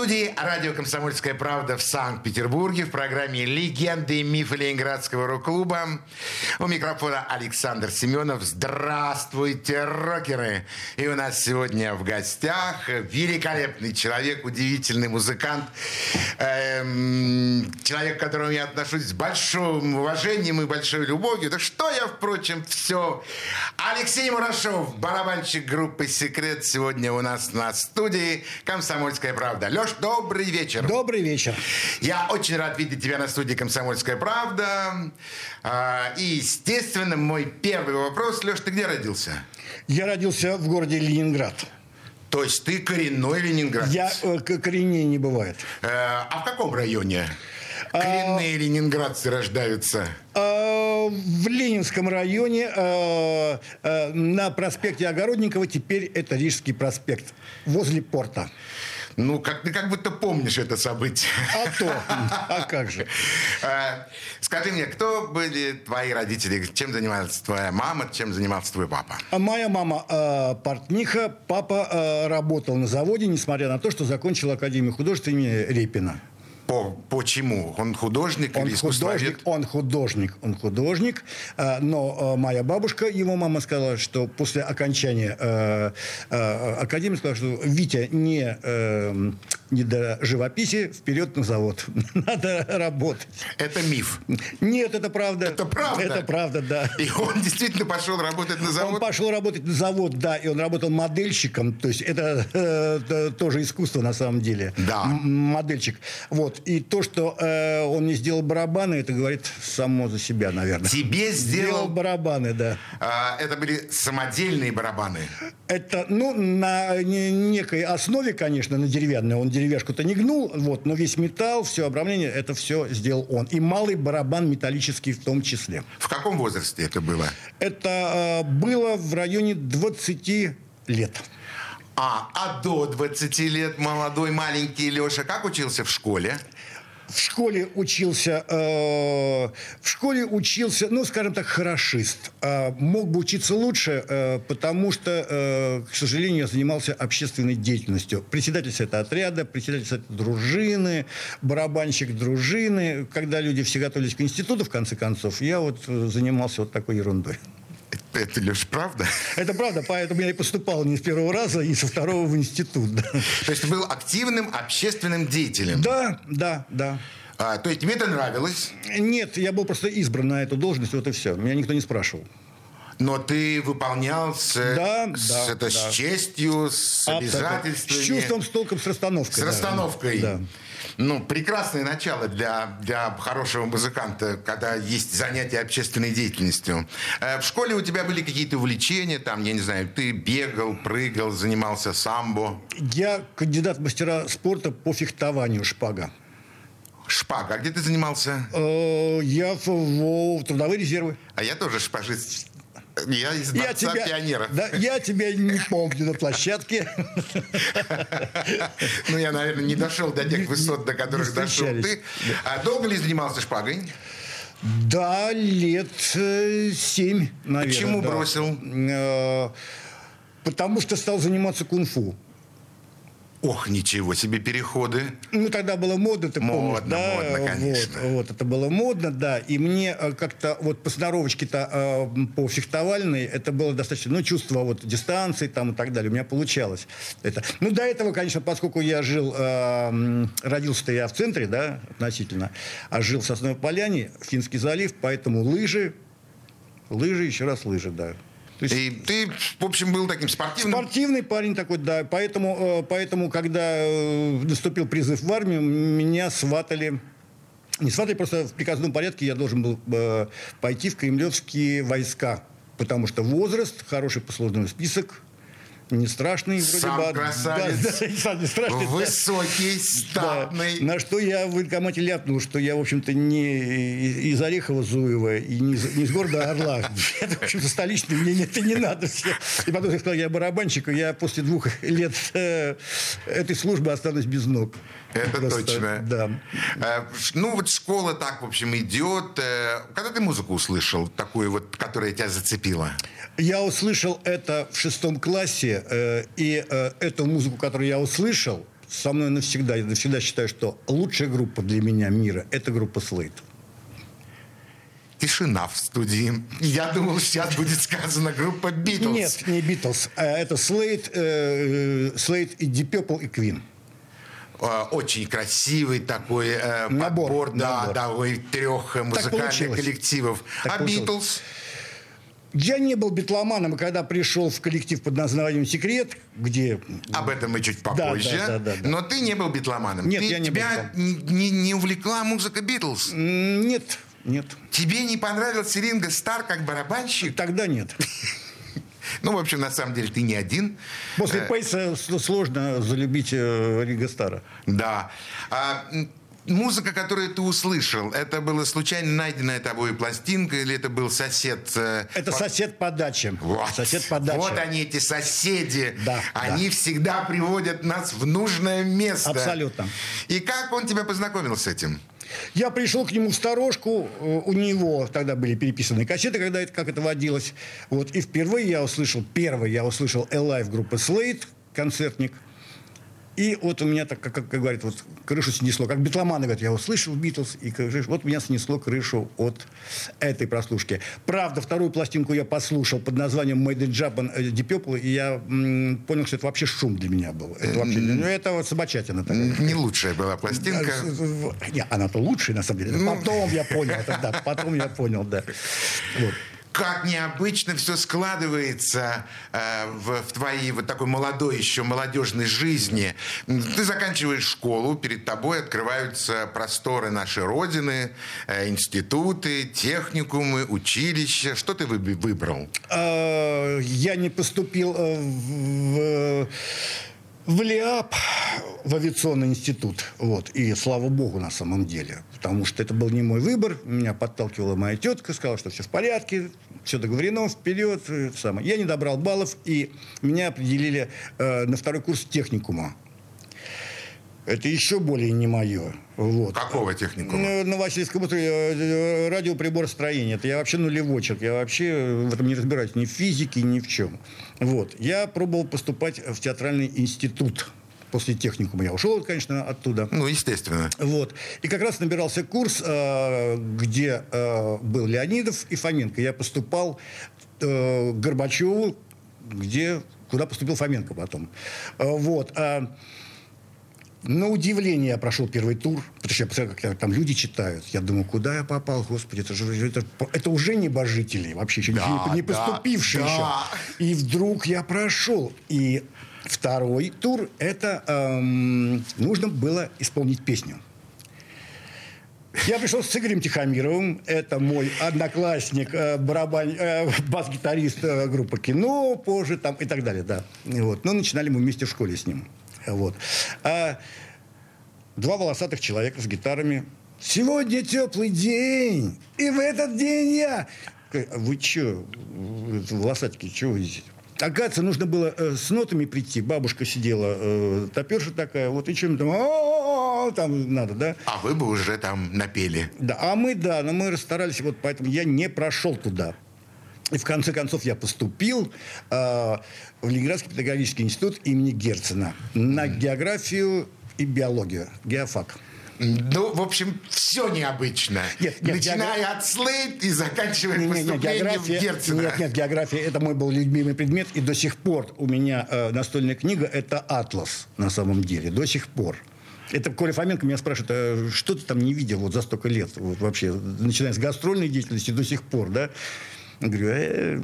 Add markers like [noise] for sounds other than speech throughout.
студии радио «Комсомольская правда» в Санкт-Петербурге в программе «Легенды и мифы Ленинградского рок-клуба». У микрофона Александр Семенов. Здравствуйте, рокеры! И у нас сегодня в гостях великолепный человек, удивительный музыкант, эм, человек, к которому я отношусь с большим уважением и большой любовью. Да что я, впрочем, все. Алексей Мурашов, барабанщик группы «Секрет», сегодня у нас на студии «Комсомольская правда». Леш, Леш, добрый вечер. Добрый вечер. Я очень рад видеть тебя на студии «Комсомольская правда». А, и, естественно, мой первый вопрос. Леш, ты где родился? Я родился в городе Ленинград. То есть ты коренной ленинградец? Я э, коренней не бывает. Э, а в каком районе? Коренные а, ленинградцы рождаются? А, в Ленинском районе а, а, на проспекте Огородникова теперь это Рижский проспект возле порта. Ну, как, ты как будто помнишь это событие. А то. [laughs] А как же. А, скажи мне, кто были твои родители? Чем занималась твоя мама? Чем занимался твой папа? А моя мама э, портниха. Папа э, работал на заводе, несмотря на то, что закончил Академию художеств имени Репина. По, почему? Он художник он или художник, Он художник, он художник. Э, но э, моя бабушка, его мама сказала, что после окончания э, академии, сказала, что Витя не не до живописи, вперед на завод. [laughs] Надо работать. Это миф. Нет, это правда. Это правда? Это правда, да. И он [laughs] действительно пошел работать на завод? Он пошел работать на завод, да, и он работал модельщиком, то есть это, [laughs] это тоже искусство на самом деле. Да. М- модельщик. Вот. И то, что э, он не сделал барабаны, это говорит само за себя, наверное. Тебе сделал... Сделал барабаны, да. А, это были самодельные барабаны? Это, ну, на некой основе, конечно, на деревянной. Он деревяшку-то не гнул, вот, но весь металл, все обрамление, это все сделал он. И малый барабан металлический в том числе. В каком возрасте это было? Это э, было в районе 20 лет. А, а до 20 лет молодой маленький Леша как учился в школе? В школе учился, э, в школе учился, ну, скажем так, хорошист. Э, мог бы учиться лучше, э, потому что, э, к сожалению, я занимался общественной деятельностью. Председатель совета отряда, председатель совета дружины, барабанщик дружины. Когда люди все готовились к институту, в конце концов, я вот э, занимался вот такой ерундой. Это, Леш, правда? Это правда, поэтому я и поступал не с первого раза, и со второго в институт. Да. То есть ты был активным общественным деятелем? Да, да, да. А, то есть тебе это нравилось? Нет, я был просто избран на эту должность, вот и все. Меня никто не спрашивал. Но ты выполнял с, да, с, да, это, да. с честью, с обязательствами. С чувством, с толком, с расстановкой. С да. расстановкой. Да. Ну, прекрасное начало для, для хорошего музыканта, когда есть занятие общественной деятельностью. Э, в школе у тебя были какие-то увлечения, там, я не знаю, ты бегал, прыгал, занимался самбо? Я кандидат в мастера спорта по фехтованию шпага. Шпага. А где ты занимался? Э, я в, в трудовые резервы. А я тоже шпажист я из я тебя, пионеров. Да, я тебя не помню на площадке. Ну, я, наверное, не дошел до тех высот, до которых дошел ты. А долго ли занимался шпагой? Да, лет э, семь, наверное. Почему бросил? Э, потому что стал заниматься кунг-фу. Ох, ничего себе переходы. Ну, тогда было модно, ты модно, помнишь, да? Модно, конечно. Вот, вот, это было модно, да. И мне э, как-то вот постановочки-то э, по фехтовальной, это было достаточно, ну, чувство вот дистанции там и так далее. У меня получалось это. Ну, до этого, конечно, поскольку я жил, э, родился-то я в центре, да, относительно, а жил в Сосновой Поляне, Финский залив, поэтому лыжи, лыжи, еще раз лыжи, да. Есть... И ты, в общем, был таким спортивным? Спортивный парень такой, да. Поэтому, э, поэтому когда э, наступил призыв в армию, меня сватали не сватали, просто в приказном порядке я должен был э, пойти в кремлевские войска, потому что возраст, хороший послужной список, не страшный, вроде Сам бы. красавец. Да, [laughs] да, сам не страшный. да. Высокий, Да. статный. На что я в военкомате ляпнул, что я, в общем-то, не из Орехова Зуева и не из, не из города Орла. [laughs] Это, в общем-то, столичный, мне это не надо. И потом я сказал, я барабанщик, и я после двух лет э, этой службы останусь без ног. Это Просто, точно. Да. Э, Ну, вот школа так, в общем, идет. Э, Когда ты музыку услышал, такую вот, которая тебя зацепила? Я услышал это в шестом классе, э, и э, эту музыку, которую я услышал, со мной навсегда. Я навсегда считаю, что лучшая группа для меня мира – это группа Slate. Тишина в студии. Я думал, сейчас будет сказана группа Битлз. Нет, не Битлз. а Это Slate, э, Slate и Deep Purple и Queen. Э, Очень красивый такой э, Набор, подбор, да, набор. да, ой, трех музыкальных коллективов. Так а. Битлз? Я не был битломаном, и когда пришел в коллектив под названием «Секрет», где... Об этом мы чуть попозже. да, да, да. Но ты не был битломаном. Нет, Ты- я не был тебя не, не- увлекла музыка Битлз? Нет, нет. Тебе не понравился Ринго Стар как барабанщик? Тогда нет. [laughs] Ну, в общем, на самом деле, ты не один. После Пейса с- сложно залюбить э, Риго Стара. Да. Музыка, которую ты услышал, это была случайно найденная тобой пластинка или это был сосед? э, Это по- сосед по даче. Вот. Сосед по даче. Вот они, эти соседи. Да, Они всегда приводят нас в нужное место. Абсолютно. И как он тебя познакомил с этим? Я пришел к нему в сторожку, э, у него тогда были переписанные кассеты, когда это, как это водилось. Вот, и впервые я услышал, первый я услышал Alive группы Slate, концертник. И вот у меня, так, как, как говорят, вот крышу снесло. Как битломаны говорят, я услышал Битлз, и крышу- вот меня снесло крышу от этой прослушки. Правда, вторую пластинку я послушал под названием Made in Japan э, Deep Purple, и я м, понял, что это вообще шум для меня был. Это вообще, ну, это вот собачатина такая. Не лучшая была пластинка. А, Не, она-то лучшая, на самом деле. Ну. Потом я понял, это да, потом я понял, да. Вот. Как необычно все складывается э, в, в твоей вот такой молодой еще молодежной жизни. Ты заканчиваешь школу, перед тобой открываются просторы нашей Родины, э, институты, техникумы, училища. Что ты вы- выбрал? А, Я не поступил э, в, в ЛИАП, в авиационный институт. Вот. И слава богу, на самом деле. Потому что это был не мой выбор. Меня подталкивала моя тетка, сказала, что все в порядке, все договорено, вперед. э, самое. Я не добрал баллов, и меня определили э, на второй курс техникума. Это еще более не мое. Вот. Какого техникума? Ну, На Васильевском острове э, радиоприборостроение. Это я вообще нулевой человек. Я вообще в этом не разбираюсь ни в физике, ни в чем. Вот. Я пробовал поступать в театральный институт. После техникума я ушел, конечно, оттуда. Ну, естественно. Вот. И как раз набирался курс, э, где э, был Леонидов и Фоменко. Я поступал э, к Горбачеву, где, куда поступил Фоменко потом. Э, вот. На удивление я прошел первый тур, потому что я посмотрел, как там люди читают. Я думаю, куда я попал, господи, это же это, это уже небожители, вообще еще Да, не, не да, поступившие да. еще. И вдруг я прошел. И второй тур, это эм, нужно было исполнить песню. Я пришел с Игорем Тихомировым, это мой одноклассник, э, барабан, э, бас-гитарист э, группы «Кино», позже там и так далее, да. Вот. Но начинали мы вместе в школе с ним. Вот. А два волосатых человека с гитарами. Сегодня теплый день, и в этот день я... А Вы что, волосатики, что вы здесь? Оказывается, нужно было э, с нотами прийти. Бабушка сидела, э, топерша такая, вот и чем там, там надо, да? А вы бы уже там напели. Да, а мы, да, но мы расстарались, вот поэтому я не прошел туда. И в конце концов я поступил э, в Ленинградский педагогический институт имени Герцена на географию и биологию, геофак. Ну, в общем, все необычно. Нет, нет, Начиная от Слейт и заканчивая Не, не, не, поступлением в география, Герцена. нет, нет, география это мой был любимый предмет, и до сих пор у меня э, настольная книга это атлас на самом деле, до сих пор. Это Коля Фоменко меня спрашивает, а что ты там не видел вот за столько лет, вот вообще, начиная с гастрольной деятельности до сих пор, да? Говорю, «Э,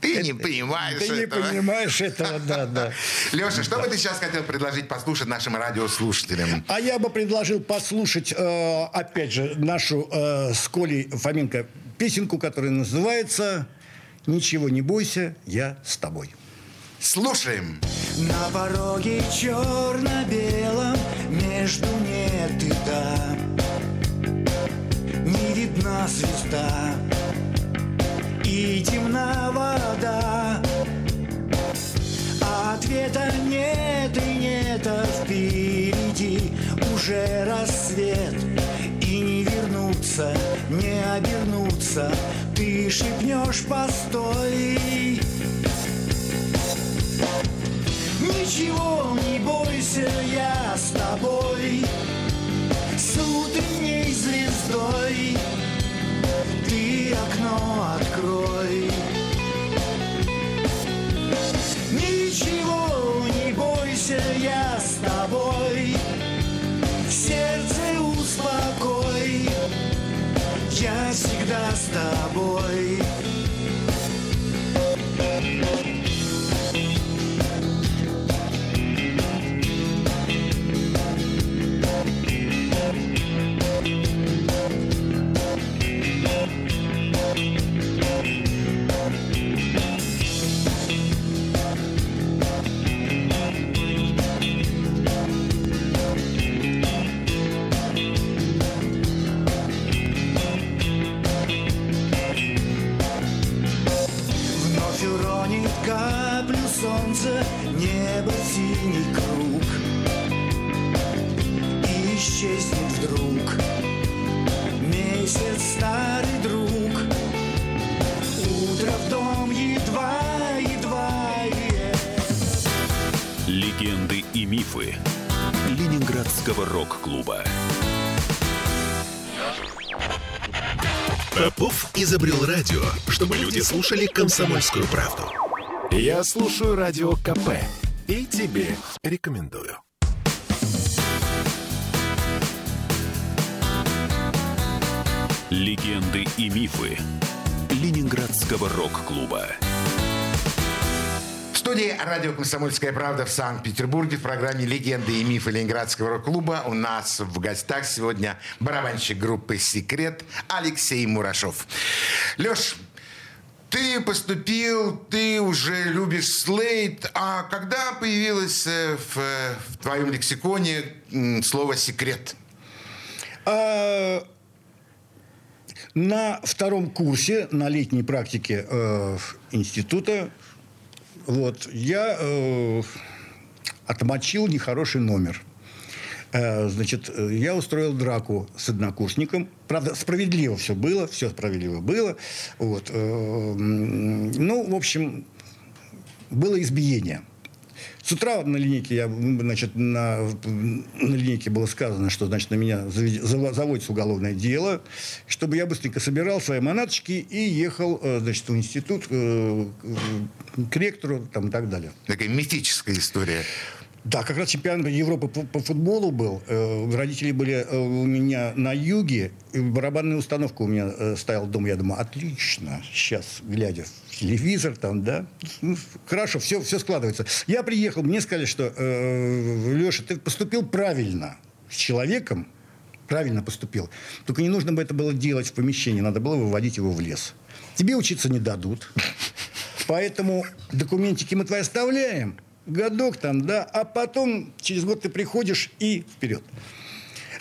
Ты не понимаешь ты не этого. понимаешь этого, да, да. [laughs] Леша, что бы ты сейчас хотел предложить послушать нашим радиослушателям? А я бы предложил послушать, э, опять же, нашу э, с Колей Фоменко песенку, которая называется «Ничего не бойся, я с тобой». Слушаем. На пороге черно-белом между нет и да Не видна звезда и темна вода. Ответа нет и нет, а впереди уже рассвет. И не вернуться, не обернуться. Ты шепнешь постой. Ничего не бойся, я с тобой. С утренней звездой Окно открой. Ничего не бойся, я с тобой. Сердце успокой. Я всегда с тобой люди слушали комсомольскую правду. Я слушаю радио КП и тебе рекомендую. Легенды и мифы Ленинградского рок-клуба. В студии радио «Комсомольская правда» в Санкт-Петербурге в программе «Легенды и мифы Ленинградского рок-клуба» у нас в гостях сегодня барабанщик группы «Секрет» Алексей Мурашов. Леш, ты поступил, ты уже любишь слейт, а когда появилось э, в, э, в твоем лексиконе слово «секрет»? А, на втором курсе, на летней практике э, института, вот, я э, отмочил нехороший номер. Э, значит, э, я устроил драку с однокурсником. Правда, справедливо все было, все справедливо было. Вот, э, ну, в общем, было избиение. С утра на линейке я, значит, на, на линейке было сказано, что, значит, на меня заводится уголовное дело, чтобы я быстренько собирал свои манаточки и ехал, э, значит, в институт э, к ректору там, и так далее. Такая мифическая история. Да, как раз чемпионат Европы по, по футболу был. Э, Родители были э, у меня на юге. И барабанная установка у меня э, стояла дома. Я думаю, отлично. Сейчас, глядя в телевизор, там, да. Ну, хорошо, все, все складывается. Я приехал, мне сказали, что э, Леша, ты поступил правильно с человеком. Правильно поступил. Только не нужно бы это было делать в помещении. Надо было выводить его в лес. Тебе учиться не дадут. Поэтому документики мы твои оставляем. Годок там, да. А потом через год ты приходишь и вперед.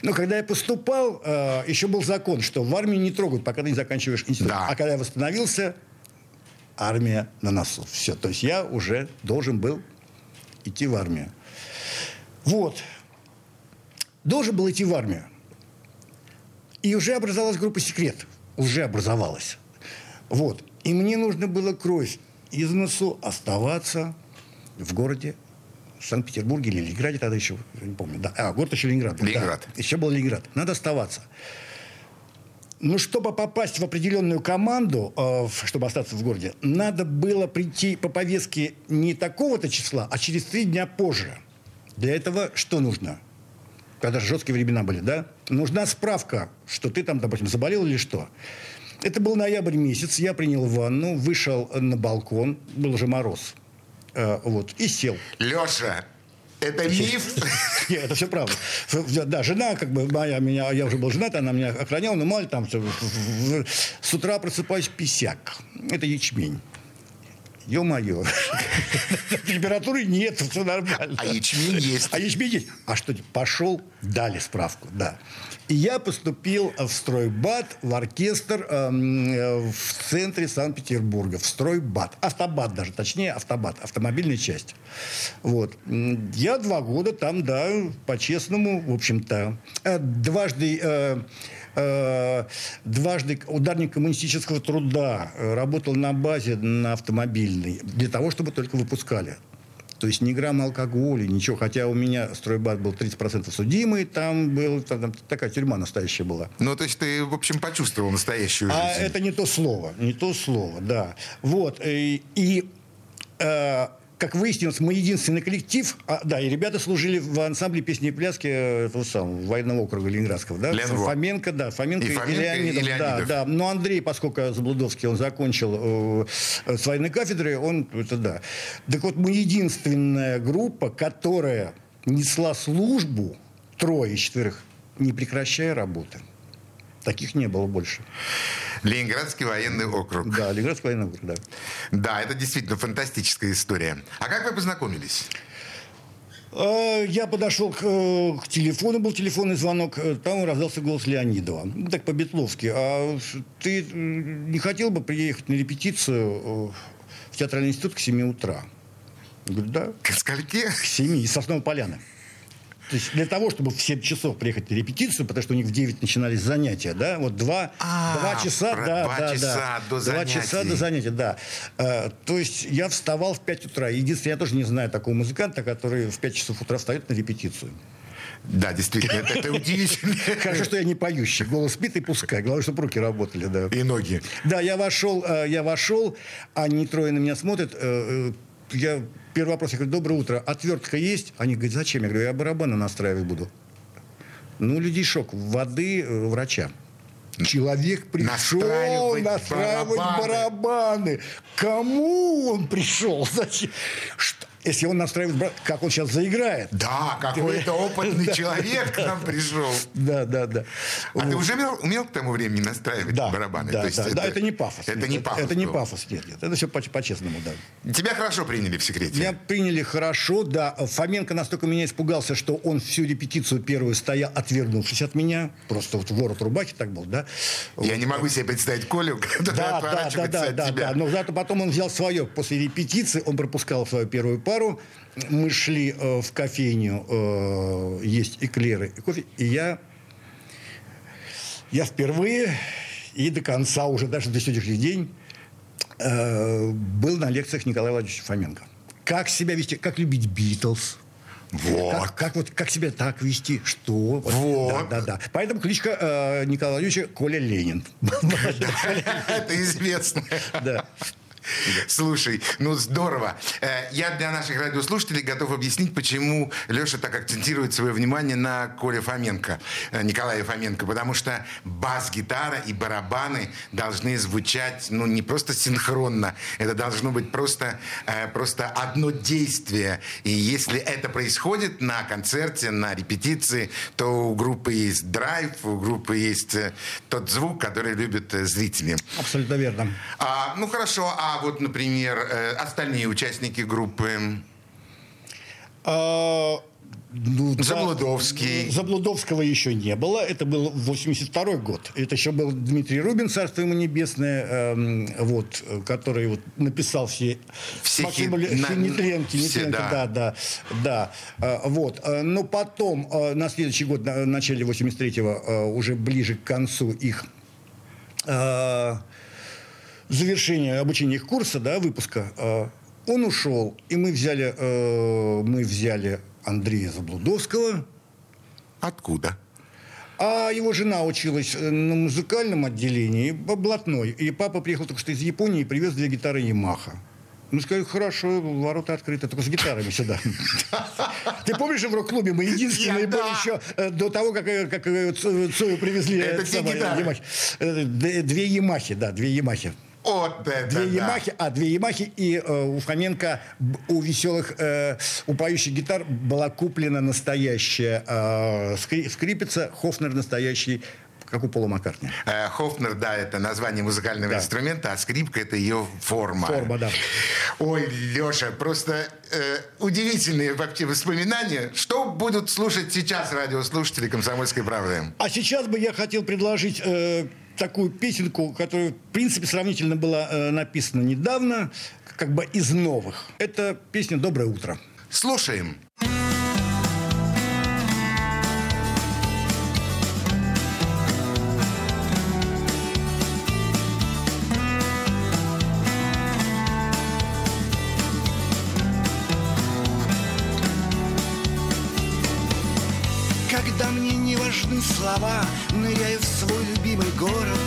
Но когда я поступал, э, еще был закон, что в армию не трогают, пока ты не заканчиваешь институт. Да. А когда я восстановился, армия на носу. Все. То есть я уже должен был идти в армию. Вот. Должен был идти в армию. И уже образовалась группа «Секрет». Уже образовалась. Вот. И мне нужно было кровь из носу оставаться в городе Санкт-Петербурге или Ленинграде тогда еще, не помню. Да. А, город еще Ленинград. был, да. Ленинград. Еще был Ленинград. Надо оставаться. Ну, чтобы попасть в определенную команду, э, чтобы остаться в городе, надо было прийти по повестке не такого-то числа, а через три дня позже. Для этого что нужно? Когда же жесткие времена были, да? Нужна справка, что ты там, допустим, заболел или что. Это был ноябрь месяц, я принял ванну, вышел на балкон, был же мороз, вот, и сел. Леша, это миф? [laughs] Нет, это все правда. Да, жена, как бы, моя, меня, я уже был женат, она меня охраняла, но мало там, с утра просыпаюсь писяк. Это ячмень. Ё-моё. [laughs] Температуры нет, все нормально. А ячмень есть. А ячмень есть. А что, пошел, дали справку, да. И я поступил в стройбат, в оркестр эм, э, в центре Санкт-Петербурга, в стройбат. Автобат даже, точнее, автобат, автомобильная часть. Вот. Я два года там, да, по-честному, в общем-то. Э, Дважды... э, э, дважды ударник коммунистического труда э, работал на базе на автомобильной для того, чтобы только выпускали. То есть ни грамма алкоголя, ничего. Хотя у меня стройбат был 30% судимый, там был там, такая тюрьма настоящая была. Ну, то есть ты, в общем, почувствовал настоящую А жизнь. это не то слово, не то слово, да. Вот. И, и, э, как выяснилось, мы единственный коллектив, а, да, и ребята служили в ансамбле песни и пляски э, этого самого военного округа Ленинградского, да? Ленго. Фоменко, да, Фоменко И и, Фоменко, и Леонидов, Леонидов. да, да. Но Андрей, поскольку Заблудовский, он закончил э, с военной кафедры, он, это да. Так вот, мы единственная группа, которая несла службу, трое из четверых, не прекращая работы. Таких не было больше. Ленинградский военный округ. Да, Ленинградский военный округ, да. Да, это действительно фантастическая история. А как вы познакомились? Э, Я подошел к, к телефону, был телефонный звонок, э, там раздался голос Леонидова. Ну, так по-бетловски. А ты не хотел бы приехать на репетицию э, в театральный институт к 7 утра? Я говорю, да, К скольки? к 7, из Сосновой Поляны. То есть для того, чтобы в 7 часов приехать на репетицию, потому что у них в 9 начинались занятия, да, вот два, А, два часа, про да, два да, часа да. до Два часа занятий. до занятия, да. Э, то есть я вставал в 5 утра. Единственное, я тоже не знаю такого музыканта, который в 5 часов утра встает на репетицию. Да, действительно, это, это удивительно. Хорошо, что я не поющий. Голос спит и пускай. Главное, чтобы руки работали, да. И ноги. Да, я вошел, э, я вошел, они трое на меня смотрят. э, Я первый вопрос, я говорю, доброе утро, отвертка есть? Они говорят, зачем? Я говорю, я барабаны настраивать буду. Ну, людей шок. Воды э, врача. Человек пришел Настраивать настраивать, барабаны. барабаны. Кому он пришел? [laughs] Зачем? Что? Если он настраивает, как он сейчас заиграет? Да, какой-то опытный [laughs] человек к нам пришел. Да, да, да. А ты уже умел, к тому времени настраивать барабаны? Да, да, это не пафос. Это не пафос. Это не пафос, нет, нет. Это все по- по-честному, да. Тебя хорошо приняли в секрете. Меня приняли хорошо, да. Фоменко настолько меня испугался, что он всю репетицию первую стоял, отвернувшись от меня. Просто вот ворот рубахи так был, да. Я не могу себе представить Колю, [laughs] который Да, да, да, отворачивается да, от тебя. да. Но зато потом он взял свое. После репетиции он пропускал свою первую пару. Мы шли э, в кофейню э, есть эклеры и кофе. И я, я впервые и до конца, уже даже до сегодняшний день, э, был на лекциях Николая Владимировича Фоменко. Как себя вести, как любить Битлз. Вот. Как, как вот как себя так вести? Что? Вот. Да, да, да. Поэтому кличка э, Николая Владимировича Коля Ленин. [laughs] [laughs] Это известно. Да. Слушай, ну здорово. Э, Я для наших радиослушателей готов объяснить, почему Леша так акцентирует свое внимание на Коле Фоменко, э, Николае Фоменко, потому что бас-гитара и барабаны должны звучать, ну, не просто синхронно, это должно быть просто, э, просто одно действие. И если это происходит на концерте, на репетиции, то у группы есть драйв, у группы есть тот звук, который любят зрители. Абсолютно верно. А, ну хорошо, а вот, например, э, остальные участники группы. А, ну, да, Заблудовский. Заблудовского еще не было. Это был 82 год. Это еще был Дмитрий Рубин, царство ему небесное, эм, вот, который вот написал все... Все Максим хит- все Нетленки, все, Нетленко, да. да, да, да. Э, Вот. Э, Но потом, э, на следующий год, на- в начале 83-го, э, уже ближе к концу их э, завершения обучения их курса, да, выпуска, э, он ушел, и мы взяли, э, мы взяли Андрея Заблудовского, Откуда? а его жена училась э, на музыкальном отделении, блатной, и папа приехал только что из Японии и привез две гитары Ямаха. Мы сказали, хорошо, ворота открыты, только с гитарами сюда. [laughs] Ты помнишь, в рок-клубе мы единственные были еще э, до того, как, как Цо- Цою привезли Это самое, гитары? Две Ямахи, да, две Ямахи. Вот это Две да. Ямахи, а две Ямахи, и э, у Фоменко, у веселых, э, у поющих гитар была куплена настоящая э, скри- скрипица, Хофнер настоящий, как у Пола Маккартни. Э, Хофнер, да, это название музыкального Да. инструмента, а скрипка это ее форма. Форма, да. Ой, Леша, просто э, удивительные вообще воспоминания. Что будут слушать сейчас радиослушатели «Комсомольской правды»? А сейчас бы я хотел предложить э, такую песенку, которая, в принципе, сравнительно была э, написана недавно, как бы из новых. Это песня «Доброе утро». Слушаем. Слова, ныряю в свой любимый город.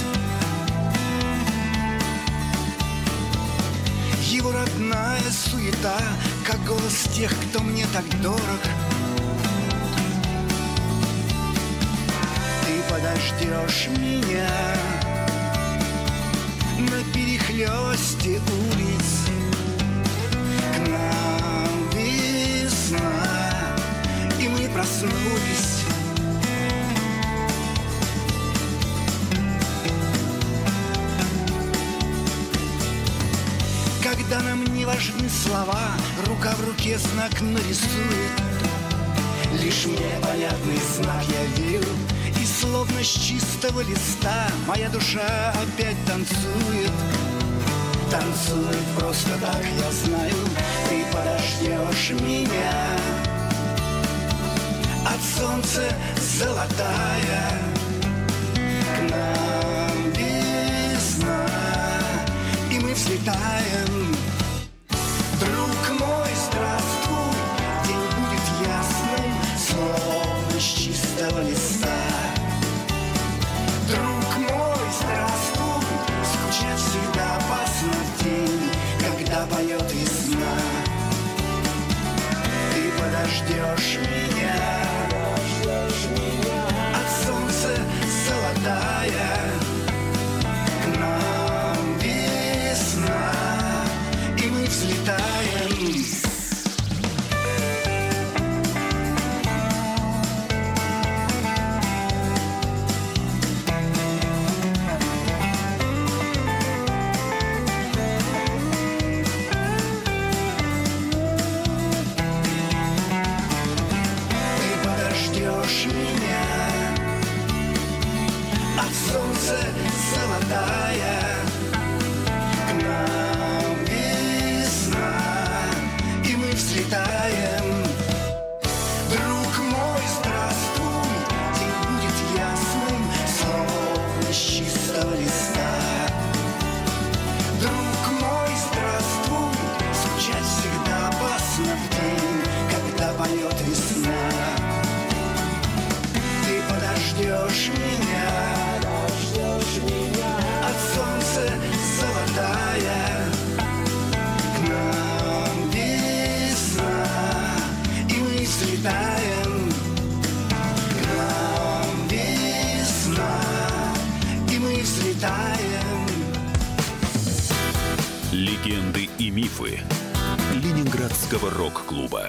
Его родная суета, как голос тех, кто мне так дорог. Ты подождешь меня на перехлесте улиц. К нам весна, и мы проснулись. Важны слова, рука в руке знак нарисует. Лишь мне понятный знак я вижу, и словно с чистого листа моя душа опять танцует. Танцует просто так, я знаю, ты подождешь меня. От солнца золотая к нам весна, и мы взлетаем. Подождешь меня, подождешь меня. От солнца золотая. К нам весна И мы взлетаем. К нам весна И мы взлетаем. Легенды и мифы Ленинградского рок-клуба.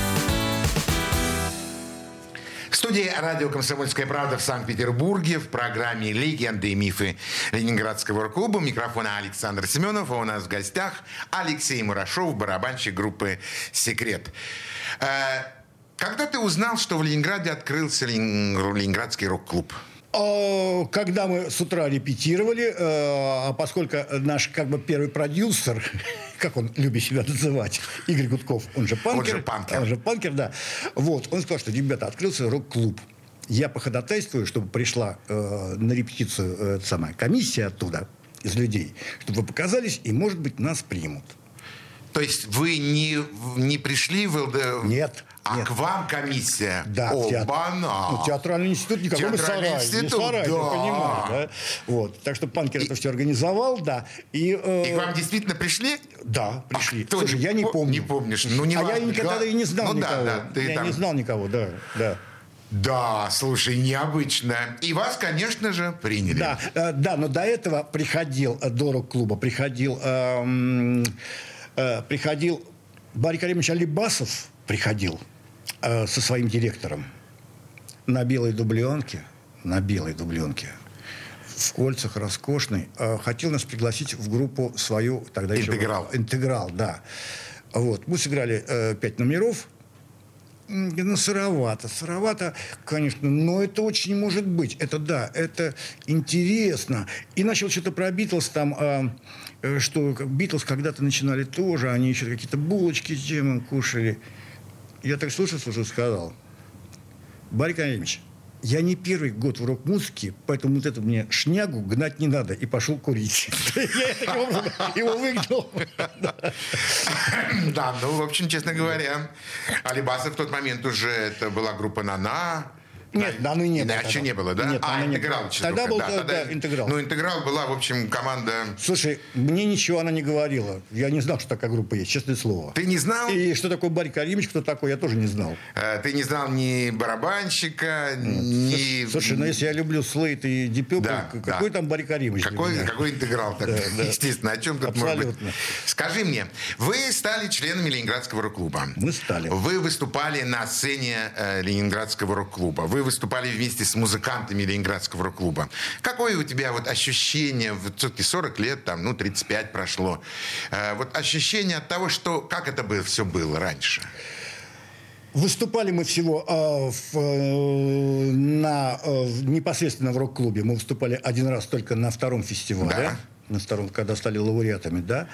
Студии радио «Комсомольская правда» в Санкт-Петербурге в программе «Легенды и мифы Ленинградского клуба». У микрофона Александр Семенов, а у нас в гостях Алексей Мурашов, барабанщик группы «Секрет». Э, Когда ты узнал, что в Ленинграде открылся Ленин- Ленинградский рок-клуб? А, Когда мы с утра репетировали, э, а поскольку наш как бы первый продюсер, [laughs] как он любит себя называть, Игорь Гудков, он же панкер. же панкер. Он же панкер, да. Вот, он сказал, что, ребята, открылся рок-клуб. Я походатайствую, чтобы пришла э, на репетицию э, самая комиссия оттуда, из людей, чтобы вы показались, и, может быть, нас примут. То есть вы не, не пришли в ЛД... Нет. А Нет. к вам комиссия? Да, в театр- Оба-на! Ну, театральный институт никакой Театральный сарай, институт, не сарай, да. понимаешь, да? Вот, так что Панкер это все организовал, да. И, э, И к вам действительно пришли? Да, пришли. А Слушай, не я не пом- помню. не помнишь? Ну, не а я важно. никогда Да. и не знал Ну, да, никого. да, ты я там- не знал никого, да, да. Да, слушай, необычно. И вас, конечно же, приняли. Да, э, да, но до этого приходил э, до рок-клуба, приходил, эм, э, приходил Барри Каримович Алибасов, приходил э, со своим директором на белой дубленке, на белой дубленке, в кольцах роскошной, э, хотел нас пригласить в группу свою тогда еще- Интеграл. Интеграл, да. Вот, мы сыграли э, пять номеров, Ну, сыровато, сыровато, конечно, но это очень может быть. Это да, это интересно. И начал что-то про Битлз там, а, э, что Битлз когда-то начинали тоже, они еще какие-то булочки с джемом кушали. Я так слушал, слушал, сказал, Барри Каримович, я не первый год в рок-музыке, поэтому вот эту мне шнягу гнать не надо. И пошел курить. [laughs] Я его выгнал. Да, ну, в общем, честно говоря, Алибасов в тот момент уже это была группа «Нана». Нет, «Наны» не было Иначе тогда. не было, да? Нет, а, не интеграл. еще Тогда был, да, «Интеграл». Ну, интеграл была, в общем, команда... Слушай, мне ничего она не говорила. Я не знал, что такая группа есть, честное слово. Ты не знал? И что такое Барри Каримович, кто такой, я тоже не знал. Э, Ты не знал ни барабанщика, ни... Слушай, ну если я люблю Слейт и Дипёпл, Да, какой да. там Барри Каримович? Какой, какой интеграл тогда? Да, [laughs] да. Естественно, о чем тут может быть? Абсолютно. Скажи мне, вы стали членами Ленинградского рок-клуба. Мы стали. Вы выступали на сцене э, Ленинградского рок-клуба. Вы выступали вместе с музыкантами Ленинградского рок-клуба. Какое у тебя вот ощущение, вот все-таки 40 лет, там, ну, 35 прошло, э, вот ощущение от того, что, как это бы все было раньше? Выступали мы всего э, в, э, на, э, непосредственно в рок-клубе. Мы выступали один раз только на втором фестивале. Да. На втором, когда стали лауреатами, да.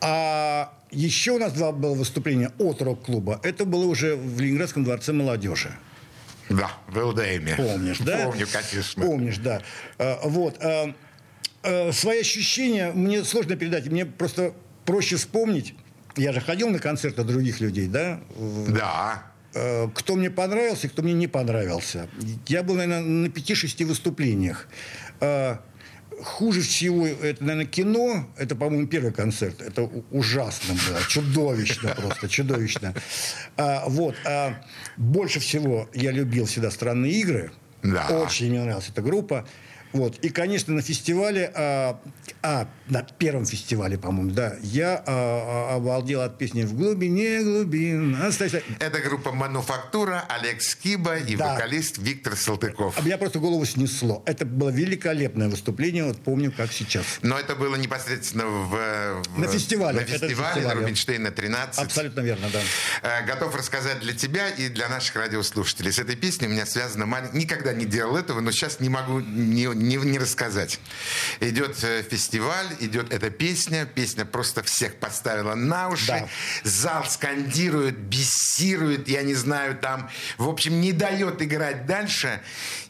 А еще у нас два было выступления от рок-клуба. Это было уже в Ленинградском дворце молодежи. Да, в ЛДМе. Помнишь, да? Помню, конечно. Помнишь, да. А, Вот. а, а, Свои ощущения мне сложно передать. Мне просто проще вспомнить. Я же ходил на концерты других людей, да? Да. Кто мне понравился, кто мне не понравился. Я был, наверное, на пяти-шести выступлениях. Хуже всего это, наверное, кино. Это, по-моему, первый концерт. Это ужасно было. Чудовищно просто, чудовищно. А, вот. а больше всего я любил всегда «Странные игры». Да. Очень мне нравилась эта группа. Вот. И, конечно, на фестивале, а, а, на первом фестивале, по-моему, да, я а, а, обалдел от песни «В глубине глубин». Это группа «Мануфактура», Олег Скиба и Да. вокалист Виктор Салтыков. А меня просто голову снесло. Это было великолепное выступление, вот помню, как сейчас. Но это было непосредственно в, в- На фестивале. На фестивале, фестивале. на Рубинштейна 13. Абсолютно верно, да. Э, Готов рассказать для тебя и для наших радиослушателей. С этой песней у меня связано маленькое... Никогда не делал этого, но сейчас не могу не, не- не рассказать. Идет э, фестиваль, идет эта песня. Песня просто всех поставила на уши. Да. Зал скандирует, бессирует, я не знаю, там... В общем, не дает играть дальше.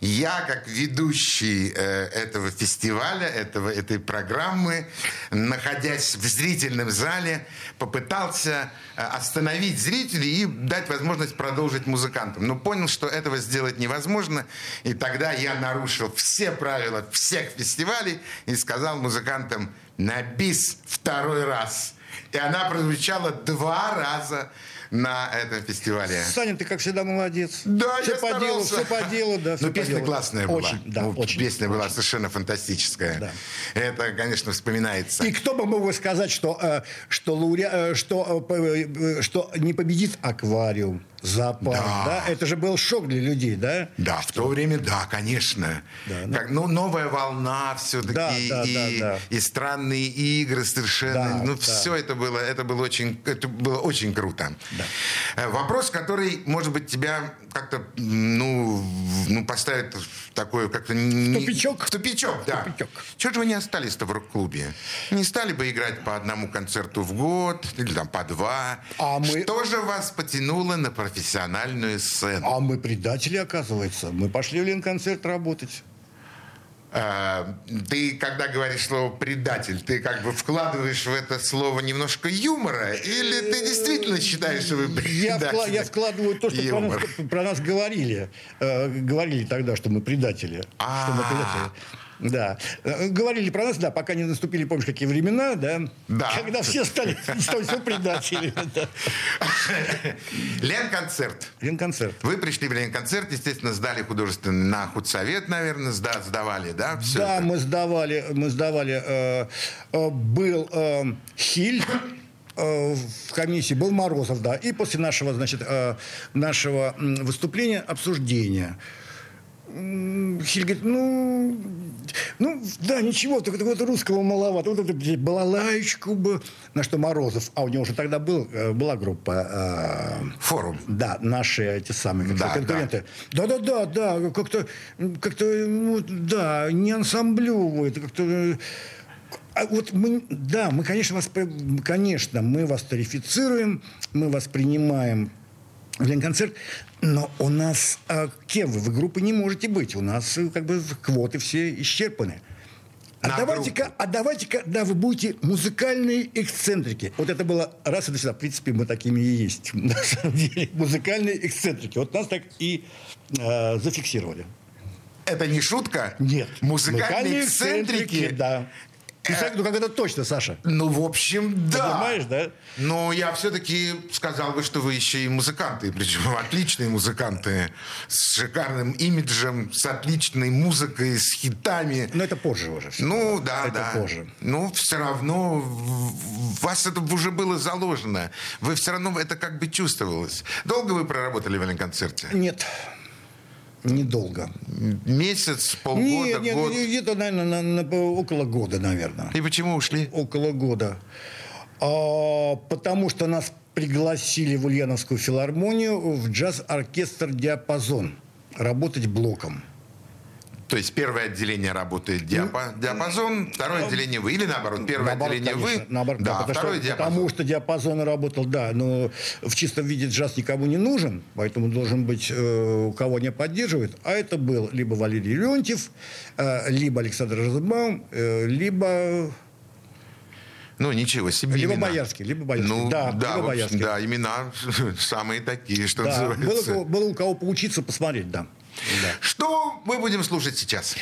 Я, как ведущий э, этого фестиваля, этого, этой программы, находясь в зрительном зале, попытался э, остановить зрителей и дать возможность продолжить музыкантам. Но понял, что этого сделать невозможно. И тогда я нарушил все правила всех фестивалей и сказал музыкантам на бис второй раз. И она прозвучала два раза на этом фестивале. Саня, ты, как всегда, молодец. Да, все я по делу, все по делу, да. всё Ну, песня делу. классная была. Очень, да, Ну, очень. Песня была совершенно фантастическая. Да. Это, конечно, вспоминается. И кто бы мог бы сказать, что, э, что, лауре- э, что, э, что не победит аквариум, зоопарк, Да. да. Это же был шок для людей, да? Да, в то время, да, конечно. Да, ну- Как, ну, новая волна все-таки. Да, да, и, да, да. и странные игры совершенно. Да, ну, да. все это было, это было очень, это было очень круто. Э, Вопрос, который, может быть, тебя как-то, ну, в- ну поставит в такое как-то... не- тупичок. В тупичок, да. тупичок. Чего же вы не остались-то в рок-клубе? Не стали бы играть по одному концерту в год или там по два? А мы- Что же вас потянуло на профессиональную сцену? А мы предатели, оказывается. Мы пошли в Ленконцерт работать. Ты, когда говоришь слово «предатель», ты как бы вкладываешь в это слово немножко юмора? Или ты действительно считаешь, что вы Я, предатели? вкла- я вкладываю то, что про нас, про нас говорили. Э, говорили тогда, что мы предатели. Что мы А. предатели. Да. Э, Говорили про нас, да, пока не наступили, помнишь, какие времена, да? Да. Когда все стали, [laughs] все предатели. Да. Ленконцерт. Ленконцерт. Вы пришли в Ленконцерт, естественно, сдали художественный на худсовет, наверное, сда, сдавали, да? Да, это? мы сдавали, мы сдавали. э, э, был э, Хиль в комиссии, был Морозов, да. И после нашего, значит, нашего выступления обсуждения. Хиль говорит, ну, ну, да, ничего, только вот русского маловато. Вот это балалаечку бы. На что Морозов, а у него уже тогда был, э, была группа э, Форум. да, наши эти самые Да, конкуренты. Да, да, как-то, как-то, ну, да, не ансамблевые, это как-то. а вот мы, да, мы, конечно, вас, конечно, мы вас тарифицируем, мы вас Ленконцерт, но у нас, а, кем вы? Вы группы не можете быть, у нас э, как бы квоты все исчерпаны. А давайте-ка, а давайте-ка, да, вы будете музыкальные эксцентрики. Вот это было раз и навсегда. В принципе, мы такими и есть. [laughs] На самом деле, музыкальные эксцентрики. Вот нас так и э, зафиксировали. Это не шутка? Нет. Музыкальные эксцентрики? Да. Ты знаешь, ну как это точно, Саша? Ну, в общем, да. Понимаешь, да? Но я все-таки сказал бы, что вы еще и музыканты, причем [laughs] отличные музыканты, с шикарным имиджем, с отличной музыкой, с хитами. Но это позже уже. Ну, да, Это да. позже. Но все равно в вас это уже было заложено. Вы все равно это как бы чувствовалось. Долго вы проработали в концерте? Нет. Недолго. Месяц, полгода, Нет, нет, год? где-то, наверное, на- на- около года, наверное. И почему ушли? Около года. А, потому что нас пригласили в Ульяновскую филармонию в джаз-оркестр «Диапазон» работать блоком. То есть первое отделение работает диапа- диапазон, второе отделение вы, или наоборот, первое Наоборот, отделение конечно, вы, наоборот, да, потому, второе что, диапазон. потому что диапазон работал, да, но в чистом виде джаз никому не нужен, поэтому должен быть э, у кого не поддерживает. А это был либо Валерий Леонтьев, э, либо Александр Розенбаум, э, либо Ну, ничего себе Либо имена. Боярский, либо Боярский. Ну, Да, да, либо Боярский. да, имена [laughs] самые такие, что да, было, называется. кого- было у кого поучиться, посмотреть, да. Да. Что мы будем слушать сейчас?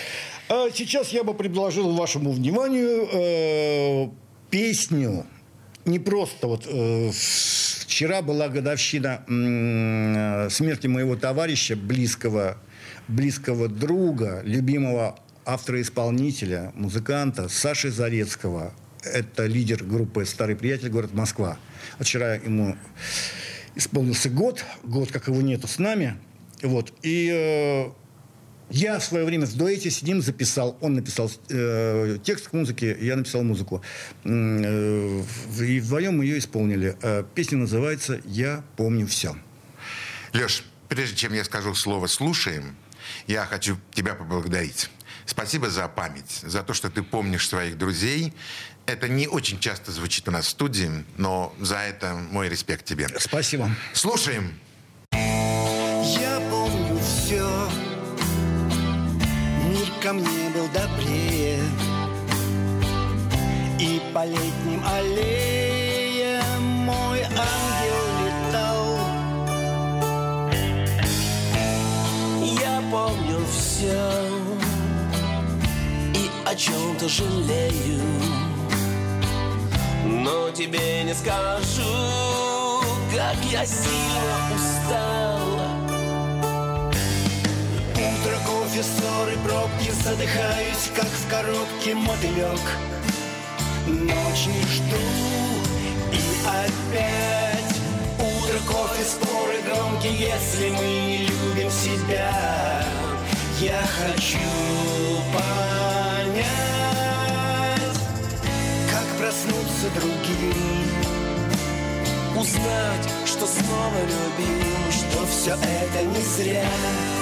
А Сейчас я бы предложил вашему вниманию э, песню. Не просто вот э, вчера была годовщина э, смерти моего товарища, близкого, близкого друга, любимого автора-исполнителя, музыканта Саши Зарецкого. Это лидер группы «Старый приятель. Город Москва». Вчера ему исполнился год, год, как его нету с нами. Вот. И э, я в свое время в дуэте с ним записал, он написал э, текст к музыке, я написал музыку. Э, и вдвоем мы ее исполнили. Э, песня называется «Я помню все». Леш, прежде чем я скажу слово «слушаем», я хочу тебя поблагодарить. Спасибо за память, за то, что ты помнишь своих друзей. Это не очень часто звучит у нас в студии, но за это мой респект тебе. Спасибо. Слушаем. Все Мир ко мне был добрее. И по летним аллеям Мой ангел летал. Я помню все И о чем-то жалею. Но тебе не скажу Как я сильно устал Кофе, ссоры, пробки Задыхаюсь, как в коробке мотылек Ночи жду и опять Утро, кофе, споры громкие Если мы не любим себя. Я хочу понять Как проснуться другим Узнать, что снова любим Что все это не зря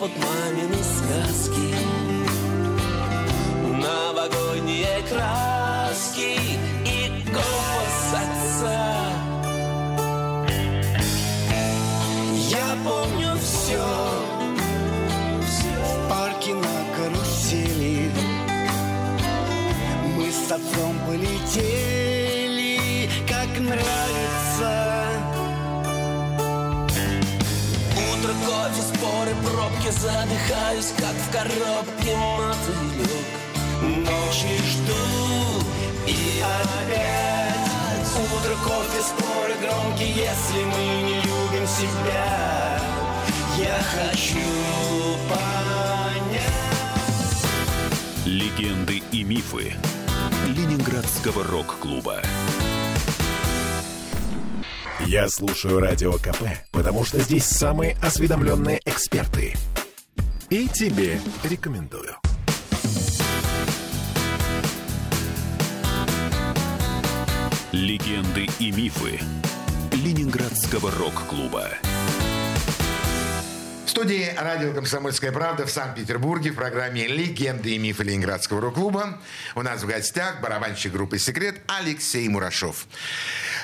под мамины сказки. Новогодние краски и голос отца. Я помню все В парке на карусели Мы с отцом полетели Как нравится пробки Задыхаюсь, как в коробке мотылек Ночи жду и опять Утро, кофе, споры громкие Если мы не любим себя. Я хочу понять. Легенды и мифы Ленинградского рок-клуба. Я слушаю Радио КП, потому что здесь самые осведомленные эксперты. И тебе рекомендую. Легенды и мифы Ленинградского рок-клуба. В студии радио «Комсомольская правда» в Санкт-Петербурге в программе «Легенды и мифы Ленинградского рок-клуба» у нас в гостях барабанщик группы «Секрет» Алексей Мурашов.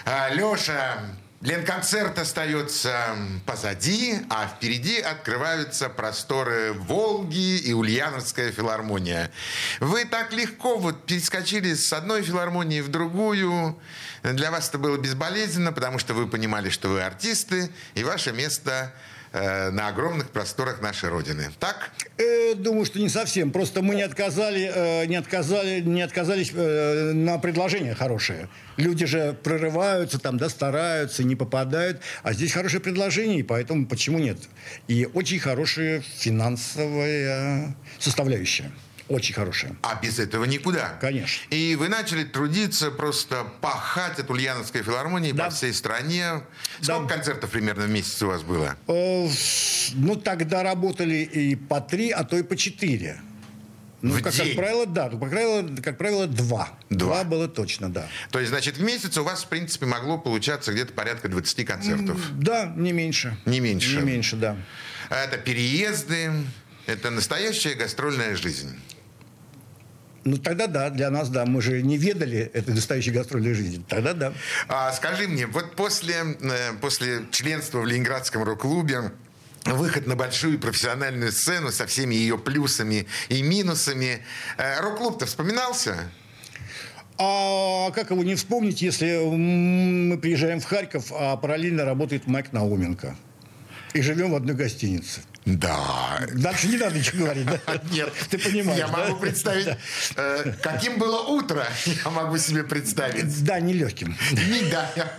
А, Леша, Ленконцерт остается позади, а впереди открываются просторы Волги и Ульяновская филармония. Вы так легко вот перескочили с одной филармонии в другую. Для вас это было безболезненно, потому что вы понимали, что вы артисты, и ваше место э, на огромных просторах нашей Родины. Так? Э, думаю, что не совсем. Просто мы не отказали, э, не отказали, не отказались э, на предложение хорошее. Люди же прорываются, там, да, стараются, не попадают. А здесь хорошее предложение, и поэтому почему нет? И очень хорошая финансовая составляющая. Очень хорошая. А без этого никуда. Конечно. И вы начали трудиться, просто пахать от Ульяновской филармонии Да. по всей стране. Сколько концертов примерно в месяц у вас было? Э, Ну, тогда работали и по три, а то и по четыре. Ну, В как, день? как правило, да. Как правило, как правило, два. Два. Два было точно, да. То есть, значит, в месяц у вас, в принципе, могло получаться где-то порядка 20 концертов. Да, не меньше. Не меньше. Не меньше, да. Это переезды, это настоящая гастрольная жизнь. Ну, тогда да, для нас да. Мы же не ведали этой настоящей гастрольной жизни. Тогда да. А скажи мне, вот после, э, после членства в Ленинградском рок-клубе, выход на большую профессиональную сцену со всеми ее плюсами и минусами, э, рок-клуб-то вспоминался? А как его не вспомнить, если мы приезжаем в Харьков, а параллельно работает Майк Науменко. И живем в одной гостинице. Да. Дальше не надо ничего говорить, да? [laughs] Нет, Ты понимаешь, Я да? могу представить, э, каким было утро, [laughs] я могу себе представить. Да, нелегким. Не, да, я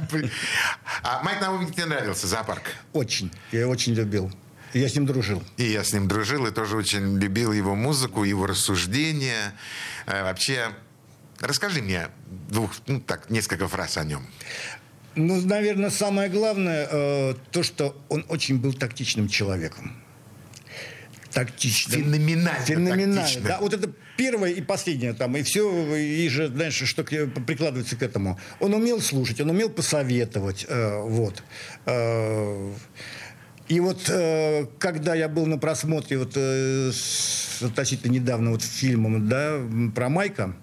А Майк Науменко тебе нравился, зоопарк? Очень. Я его очень любил. Я с ним дружил. И я с ним дружил, и тоже очень любил его музыку, его рассуждения. Э, Вообще, расскажи мне двух, ну так, несколько фраз о нем. Ну, наверное, самое главное, э, то, что он очень был тактичным человеком. Тактичным. Феноменально Феноменально. тактичным. Да, вот это первое и последнее там, и все, и же, знаешь, что к- прикладывается к этому. Он умел слушать, он умел посоветовать, э, вот. Э, и вот э, когда я был на просмотре вот э, с- относительно недавно вот фильмом, да, про Майка,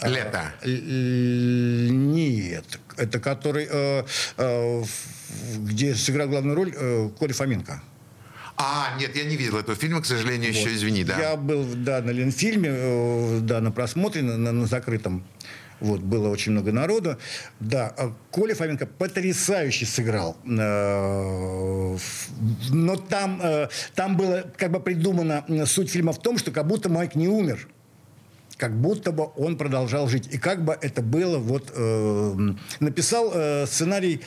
а, Лето. Л- Нет, это который, э, э, где сыграл главную роль э, Коля Фоменко. А, нет, я не видел этого фильма, к сожалению, еще, извини, да. Я был, да, на Ленфильме, э, да, на просмотре, на, на- на закрытом. Вот, было очень много народу. Да, а Коля Фоменко потрясающе сыграл. Э, Но там, э, там было как бы придумана м, суть фильма в том, что как будто Майк не умер. Как будто бы он продолжал жить. И как бы это было, вот э, написал э, сценарий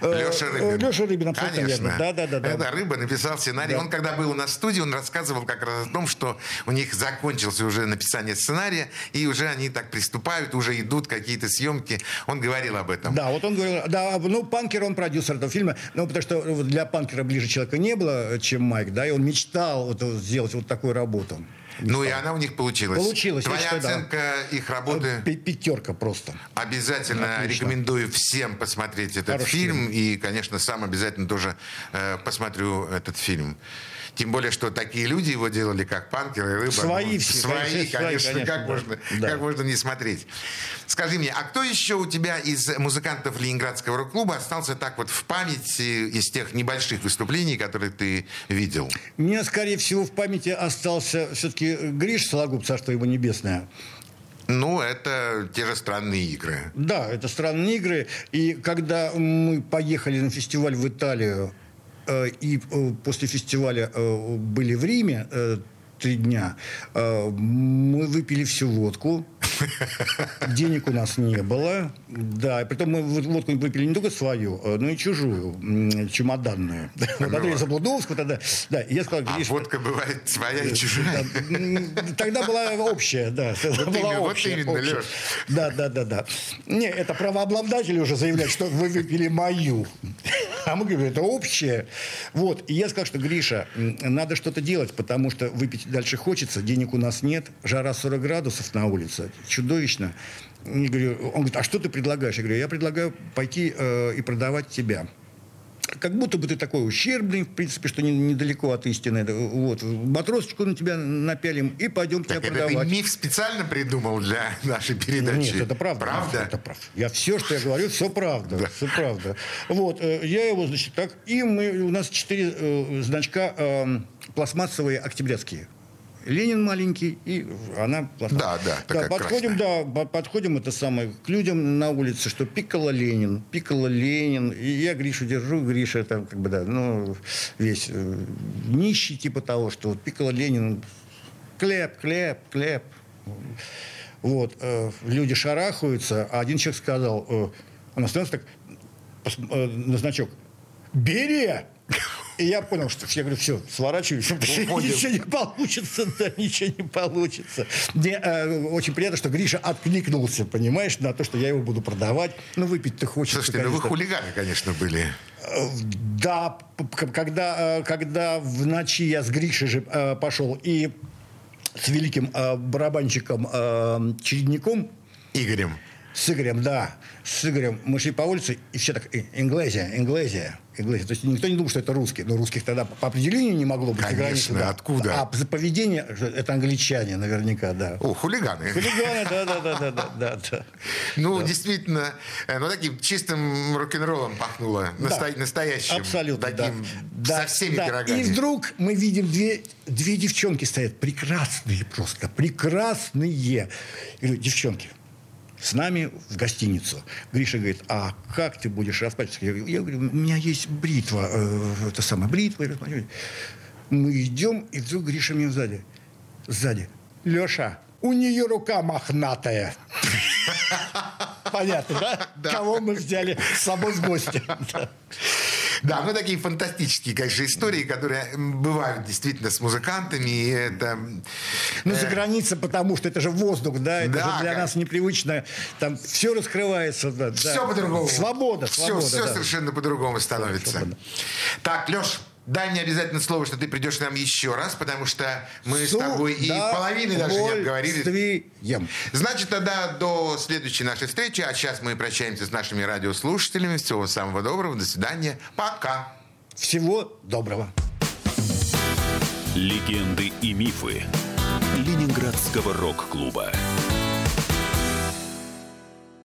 э, Леша Рыбин. э, Леша Рыбин, абсолютно Конечно. верно. Да, да, да, да. Это Рыба написал сценарий. Да. Он, когда был у нас в студии, он рассказывал как раз о том, что у них закончился уже написание сценария, и уже они так приступают, уже идут какие-то съемки. Он говорил об этом. Да, вот он говорил, да, ну, Панкер, он продюсер этого фильма, ну, потому что для Панкера ближе человека не было, чем Майк, да, и он мечтал вот сделать вот такую работу. Ну и она у них получилась. Получилась, Твоя считаю, да. оценка их работы? Пи- Пятерка просто. Обязательно Отлично. рекомендую всем посмотреть этот Хороший фильм. И, конечно, сам обязательно тоже э, посмотрю этот фильм. Тем более, что такие люди его делали, как Панкер и Рыба. Свои Ну, все, Свои, конечно, конечно. конечно, как, да. можно, Да. как можно не смотреть. Скажи мне, а кто еще у тебя из музыкантов Ленинградского рок-клуба остался так вот в памяти из тех небольших выступлений, которые ты видел? У меня, скорее всего, в памяти остался все-таки Гриш Сологуб, царство его небесное. Ну, это те же странные игры. Да, это странные игры. И когда мы поехали на фестиваль в Италию, и э, после фестиваля э, были в Риме э, три дня, э, мы выпили всю водку. [laughs] Денег у нас не было. Да, и притом мы вот- водку выпили не только свою, э, но и чужую, чемоданную. Вот Андрея Заблудовского тогда. Да, я сказал, А Гриш, водка бывает своя и чужая. Тогда была общая, да. Вот была именно, вот общая, именно, общая. Лёш. Да, да, да, да. Не, это правообладатели уже заявляют, что вы выпили мою. А мы говорим, это общее. Вот. И я сказал, что, Гриша, надо что-то делать, потому что выпить дальше хочется, денег у нас нет, жара 40 градусов на улице, чудовищно. И говорю, он говорит, а что ты предлагаешь? Я говорю, я предлагаю пойти э, и продавать тебя как будто бы ты такой ущербный, в принципе, что не- недалеко от истины. Да, Вот. Матросочку на тебя напялим и пойдем тебя Так это ты продавать. миф специально придумал для нашей передачи? Нет, это правда. Правда? Это правда. Я все, что я говорю, все правда. Все правда. Вот, э, я его, значит, так, и мы, у нас четыре э, значка э, пластмассовые октябрятские. Ленин маленький, и она пластмассовая. Да, да, такая подходим, да, по- подходим это самое к людям на улице, что пикало Ленин, пикало Ленин, и я Гришу держу, Гриша там как бы да, ну весь э, нищий типа того, что вот пикало Ленин, клеп, клеп, клеп. Вот, э, люди шарахаются, а один человек сказал, э, он остановился так, э, на значок, Берия! И я понял, что я говорю, все, сворачиваюсь, [laughs] ничего не получится, да, ничего не получится. Мне э, очень приятно, что Гриша откликнулся, понимаешь, на то, что я его буду продавать. Ну, выпить-то хочется, Слушайте, ну вы конечно. хулиганы, конечно, были. Э, Да, когда, э, когда в ночи я с Гришей же э, пошел и с великим э, барабанщиком э, Чередником, Игорем. с Игорем, да, с Игорем мы шли по улице, и все так, «Э, Инглезия, Инглезия, То есть никто не думал, что это русские. Но русских тогда по определению не могло быть. Конечно, да. откуда? А за поведение, это англичане наверняка, да. О, хулиганы. Хулиганы, да, да, да, да, да, [laughs] да, да. Ну, действительно, э, ну, таким чистым рок-н-роллом пахнуло. Настоящим. Абсолютно, Таким, да. со всеми пирогами. И вдруг мы видим две, две девчонки стоят, прекрасные просто, прекрасные. Я говорю, девчонки, с нами в гостиницу. Гриша говорит, а как ты будешь расплачиваться? Я говорю, я говорю, у меня есть бритва, э, это самая бритва. я расплачиваюсь». Мы идем, и вдруг Гриша мне сзади. Сзади. Леша, у нее рука мохнатая. [laughs] Понятно, да? Кого мы взяли с собой в гости. [laughs] Да. Да, ну такие фантастические, конечно, истории, которые бывают действительно с музыкантами. И это... Ну, за границей, потому что это же воздух, да, это Да, же для как- нас непривычно. Там все раскрывается. Да, да. Все по-другому. Свобода, Все, свобода. все да. совершенно по-другому становится. свобода. Так, Леш, дай мне обязательно слово, что ты придешь к нам еще раз, потому что мы с С тобой и половины даже не обговорили. удовольствием. Значит, тогда до следующей нашей встречи. А сейчас мы прощаемся с нашими радиослушателями. Всего самого доброго. До свидания. Пока. Всего доброго. Легенды и мифы Ленинградского рок-клуба.